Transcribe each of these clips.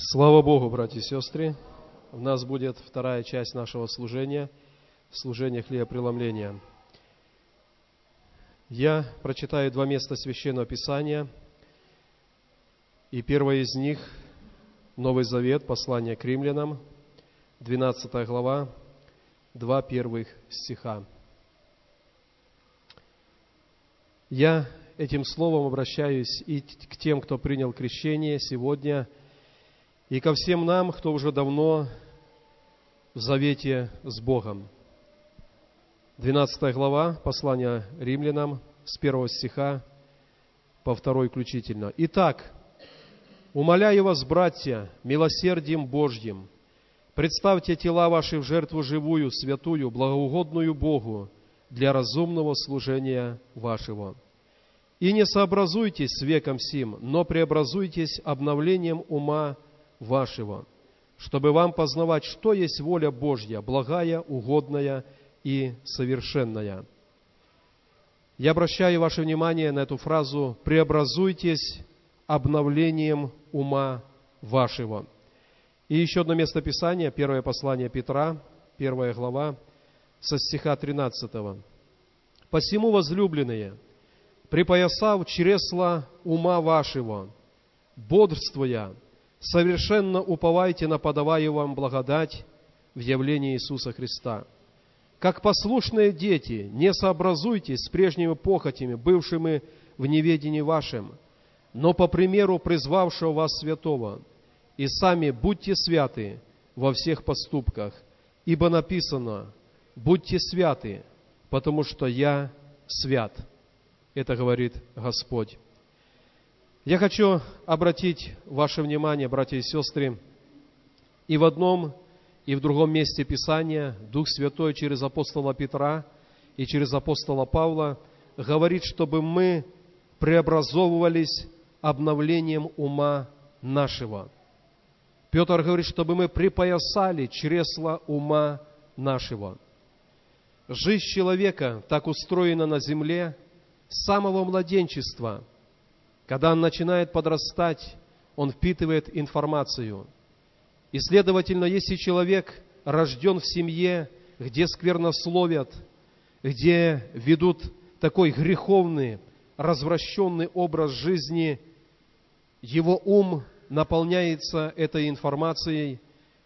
Слава Богу, братья и сестры! У нас будет вторая часть нашего служения, служение хлебопреломления. Я прочитаю два места Священного Писания, и первое из них – Новый Завет, послание к римлянам, 12 глава, два первых стиха. Я этим словом обращаюсь и к тем, кто принял крещение сегодня – и ко всем нам, кто уже давно в завете с Богом. 12 глава послания римлянам с первого стиха по второй включительно. Итак, умоляю вас, братья, милосердием Божьим, представьте тела ваши в жертву живую, святую, благоугодную Богу для разумного служения вашего. И не сообразуйтесь с веком сим, но преобразуйтесь обновлением ума вашего, чтобы вам познавать, что есть воля Божья, благая, угодная и совершенная. Я обращаю ваше внимание на эту фразу «преобразуйтесь обновлением ума вашего». И еще одно место Писания, первое послание Петра, первая глава, со стиха 13. «Посему, возлюбленные, припоясав чресла ума вашего, бодрствуя, совершенно уповайте на подаваю вам благодать в явлении Иисуса Христа. Как послушные дети, не сообразуйтесь с прежними похотями, бывшими в неведении вашем, но по примеру призвавшего вас святого, и сами будьте святы во всех поступках, ибо написано, будьте святы, потому что я свят. Это говорит Господь. Я хочу обратить ваше внимание, братья и сестры, и в одном, и в другом месте Писания Дух Святой через апостола Петра и через апостола Павла говорит, чтобы мы преобразовывались обновлением ума нашего. Петр говорит, чтобы мы припоясали чресла ума нашего. Жизнь человека так устроена на земле с самого младенчества – когда он начинает подрастать, он впитывает информацию. И, следовательно, если человек рожден в семье, где сквернословят, где ведут такой греховный, развращенный образ жизни, его ум наполняется этой информацией,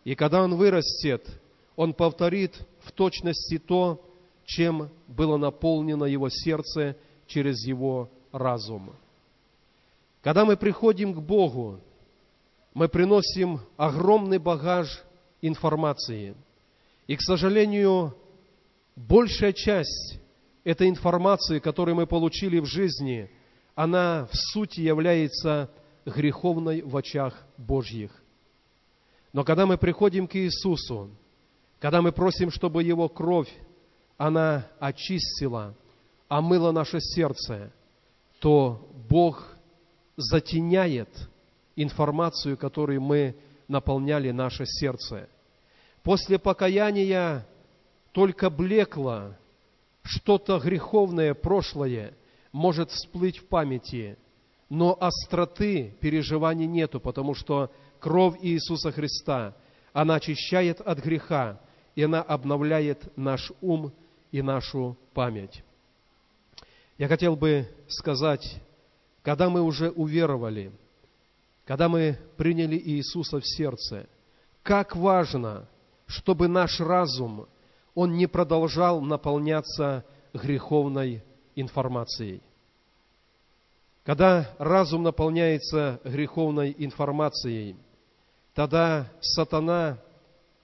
и когда он вырастет, он повторит в точности то, чем было наполнено его сердце через его разум. Когда мы приходим к Богу, мы приносим огромный багаж информации. И, к сожалению, большая часть этой информации, которую мы получили в жизни, она в сути является греховной в очах Божьих. Но когда мы приходим к Иисусу, когда мы просим, чтобы Его кровь, она очистила, омыла наше сердце, то Бог затеняет информацию, которой мы наполняли наше сердце. После покаяния только блекло, что-то греховное прошлое может всплыть в памяти, но остроты переживаний нету, потому что кровь Иисуса Христа, она очищает от греха, и она обновляет наш ум и нашу память. Я хотел бы сказать когда мы уже уверовали, когда мы приняли Иисуса в сердце, как важно, чтобы наш разум, он не продолжал наполняться греховной информацией. Когда разум наполняется греховной информацией, тогда сатана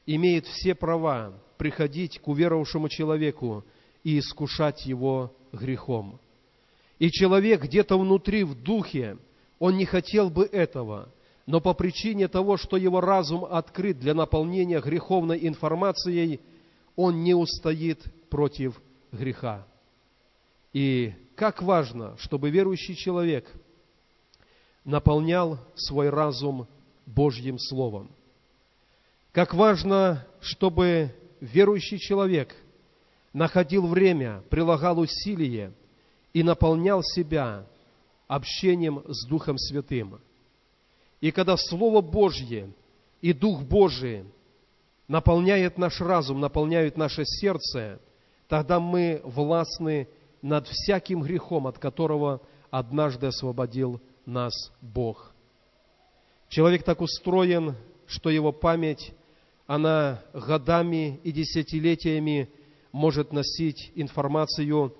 имеет все права приходить к уверовавшему человеку и искушать его грехом. И человек где-то внутри, в духе, он не хотел бы этого, но по причине того, что его разум открыт для наполнения греховной информацией, он не устоит против греха. И как важно, чтобы верующий человек наполнял свой разум Божьим Словом. Как важно, чтобы верующий человек находил время, прилагал усилия и наполнял себя общением с Духом Святым. И когда Слово Божье и Дух Божий наполняет наш разум, наполняет наше сердце, тогда мы властны над всяким грехом, от которого однажды освободил нас Бог. Человек так устроен, что его память, она годами и десятилетиями может носить информацию,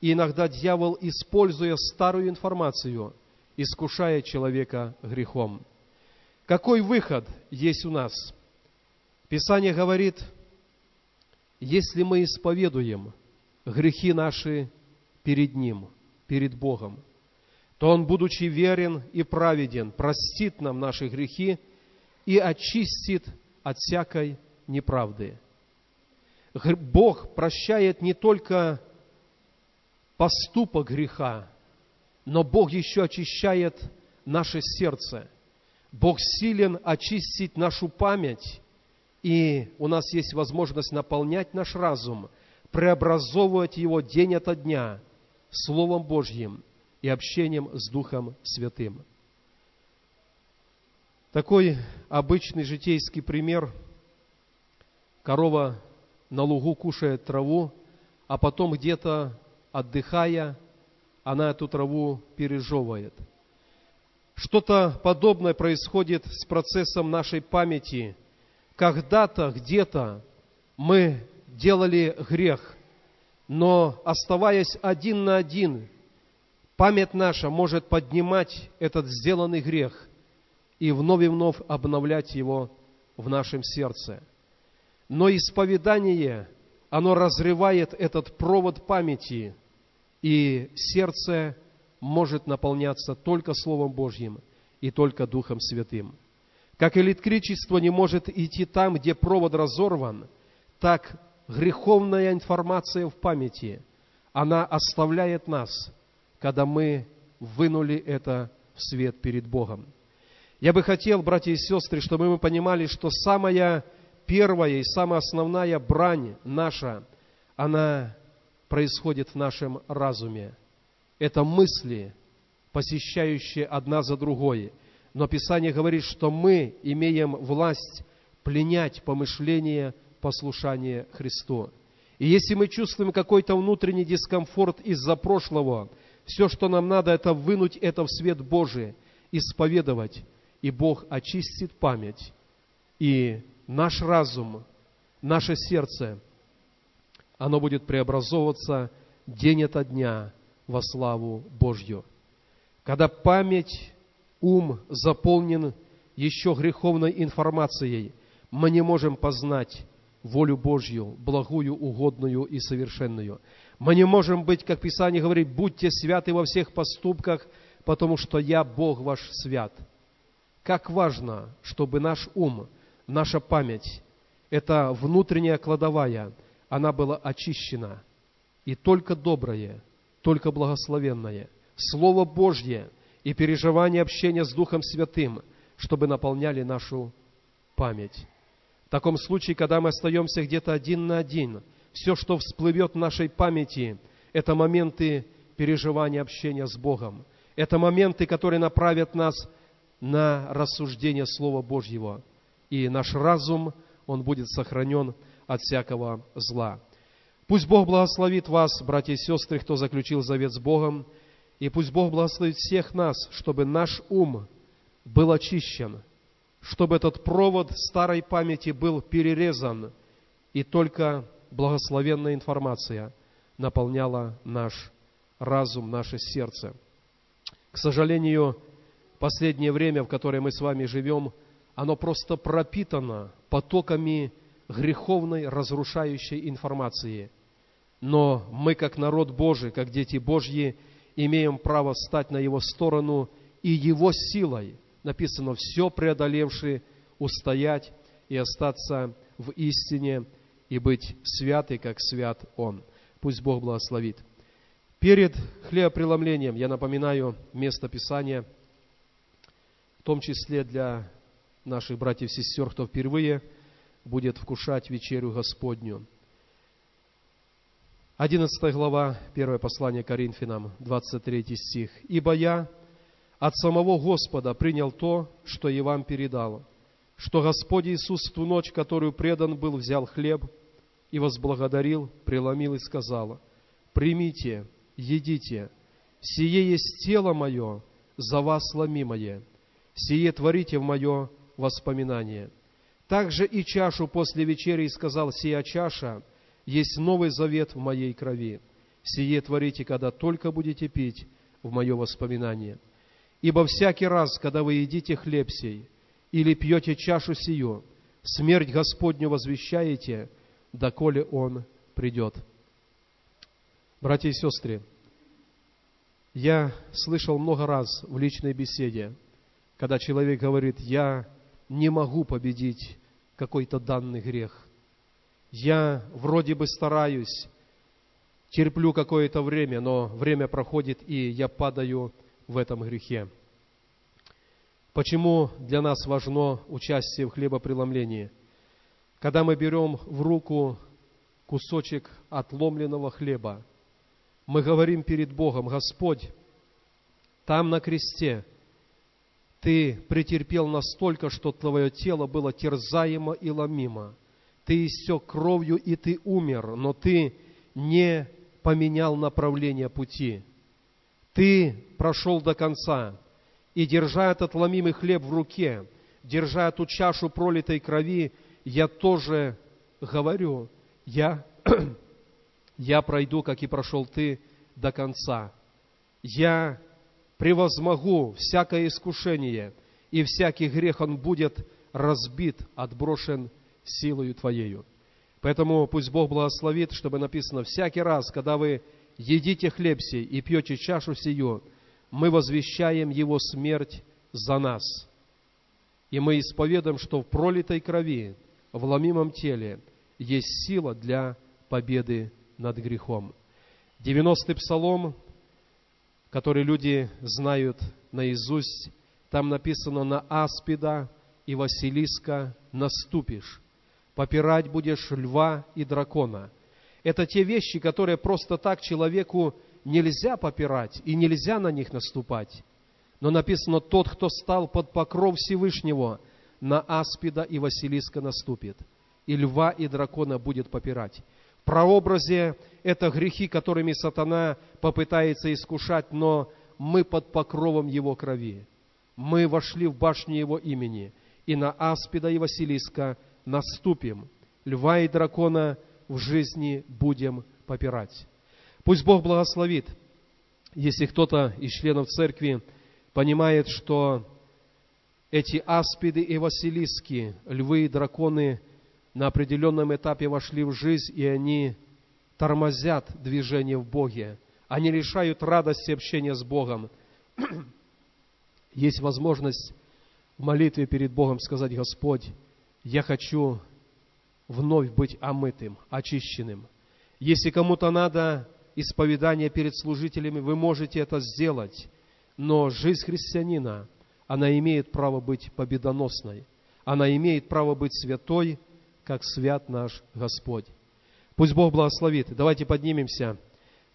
и иногда дьявол, используя старую информацию, искушая человека грехом. Какой выход есть у нас? Писание говорит, если мы исповедуем грехи наши перед Ним, перед Богом, то Он, будучи верен и праведен, простит нам наши грехи и очистит от всякой неправды. Бог прощает не только поступок греха, но Бог еще очищает наше сердце. Бог силен очистить нашу память, и у нас есть возможность наполнять наш разум, преобразовывать его день ото дня Словом Божьим и общением с Духом Святым. Такой обычный житейский пример. Корова на лугу кушает траву, а потом где-то отдыхая, она эту траву пережевывает. Что-то подобное происходит с процессом нашей памяти. Когда-то, где-то мы делали грех, но оставаясь один на один, память наша может поднимать этот сделанный грех и вновь и вновь обновлять его в нашем сердце. Но исповедание, оно разрывает этот провод памяти, и сердце может наполняться только Словом Божьим и только Духом Святым. Как электричество не может идти там, где провод разорван, так греховная информация в памяти, она оставляет нас, когда мы вынули это в свет перед Богом. Я бы хотел, братья и сестры, чтобы мы понимали, что самая первая и самая основная брань наша, она происходит в нашем разуме. Это мысли, посещающие одна за другой. Но Писание говорит, что мы имеем власть пленять помышление послушания Христу. И если мы чувствуем какой-то внутренний дискомфорт из-за прошлого, все, что нам надо, это вынуть это в свет Божий, исповедовать, и Бог очистит память, и наш разум, наше сердце – оно будет преобразовываться день ото дня во славу Божью. Когда память, ум заполнен еще греховной информацией, мы не можем познать волю Божью, благую, угодную и совершенную. Мы не можем быть, как Писание говорит, будьте святы во всех поступках, потому что я Бог ваш свят. Как важно, чтобы наш ум, наша память, это внутренняя кладовая – она была очищена. И только доброе, только благословенное, Слово Божье и переживание общения с Духом Святым, чтобы наполняли нашу память. В таком случае, когда мы остаемся где-то один на один, все, что всплывет в нашей памяти, это моменты переживания общения с Богом. Это моменты, которые направят нас на рассуждение Слова Божьего. И наш разум, он будет сохранен от всякого зла. Пусть Бог благословит вас, братья и сестры, кто заключил завет с Богом, и пусть Бог благословит всех нас, чтобы наш ум был очищен, чтобы этот провод старой памяти был перерезан, и только благословенная информация наполняла наш разум, наше сердце. К сожалению, последнее время, в которое мы с вами живем, оно просто пропитано потоками греховной, разрушающей информации. Но мы, как народ Божий, как дети Божьи, имеем право стать на Его сторону и Его силой, написано, все преодолевший, устоять и остаться в истине и быть святой, как свят Он. Пусть Бог благословит. Перед хлебопреломлением я напоминаю место Писания, в том числе для наших братьев и сестер, кто впервые – будет вкушать вечерю Господню. 11 глава, первое послание Коринфянам, 23 стих. «Ибо я, от самого Господа принял то, что и вам передал, что Господь Иисус в ту ночь, которую предан был, взял хлеб и возблагодарил, преломил и сказал, «Примите, едите, сие есть тело мое, за вас ломимое, сие творите в мое воспоминание». Также и чашу после вечери сказал, «Сия чаша есть новый завет в моей крови. Сие творите, когда только будете пить в мое воспоминание. Ибо всякий раз, когда вы едите хлеб сей или пьете чашу сию, смерть Господню возвещаете, доколе Он придет». Братья и сестры, я слышал много раз в личной беседе, когда человек говорит, я не могу победить какой-то данный грех. Я вроде бы стараюсь, терплю какое-то время, но время проходит, и я падаю в этом грехе. Почему для нас важно участие в хлебопреломлении? Когда мы берем в руку кусочек отломленного хлеба, мы говорим перед Богом, Господь, там на кресте Ты претерпел настолько, что Твое тело было терзаемо и ломимо. Ты истек кровью, и Ты умер, но Ты не поменял направление пути. Ты прошел до конца, и, держа этот ломимый хлеб в руке, держа эту чашу пролитой крови, я тоже говорю, я я пройду, как и прошел ты, до конца. Я превозмогу всякое искушение, и всякий грех, он будет разбит, отброшен силою Твоею. Поэтому пусть Бог благословит, чтобы написано, всякий раз, когда вы едите хлеб сей и пьете чашу сию, мы возвещаем Его смерть за нас. И мы исповедуем, что в пролитой крови, в ломимом теле есть сила для победы над грехом. 90-й псалом, который люди знают наизусть, там написано «На аспида и Василиска наступишь, попирать будешь льва и дракона». Это те вещи, которые просто так человеку нельзя попирать и нельзя на них наступать. Но написано, тот, кто стал под покров Всевышнего, на аспида и Василиска наступит, и льва и дракона будет попирать прообразе это грехи, которыми сатана попытается искушать, но мы под покровом его крови. Мы вошли в башню его имени, и на Аспида и Василиска наступим. Льва и дракона в жизни будем попирать. Пусть Бог благословит, если кто-то из членов церкви понимает, что эти аспиды и василиски, львы и драконы на определенном этапе вошли в жизнь, и они тормозят движение в Боге. Они лишают радости общения с Богом. Есть возможность в молитве перед Богом сказать, Господь, я хочу вновь быть омытым, очищенным. Если кому-то надо исповедание перед служителями, вы можете это сделать. Но жизнь христианина, она имеет право быть победоносной. Она имеет право быть святой, как свят наш Господь. Пусть Бог благословит. Давайте поднимемся.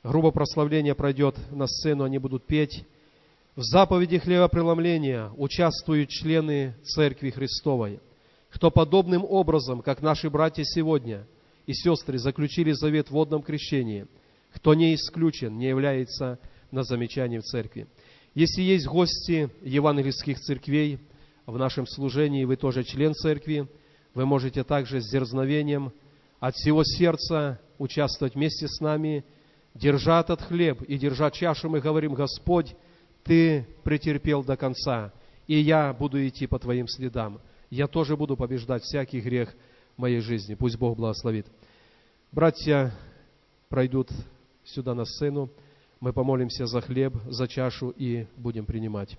Грубо прославление пройдет на сцену, они будут петь. В заповеди хлебопреломления участвуют члены Церкви Христовой, кто подобным образом, как наши братья сегодня и сестры, заключили завет в водном крещении, кто не исключен, не является на замечании в церкви. Если есть гости евангельских церквей в нашем служении, вы тоже член церкви, вы можете также с дерзновением от всего сердца участвовать вместе с нами, держа этот хлеб и держа чашу, мы говорим, Господь, Ты претерпел до конца, и я буду идти по Твоим следам. Я тоже буду побеждать всякий грех в моей жизни. Пусть Бог благословит. Братья пройдут сюда на сцену. Мы помолимся за хлеб, за чашу и будем принимать.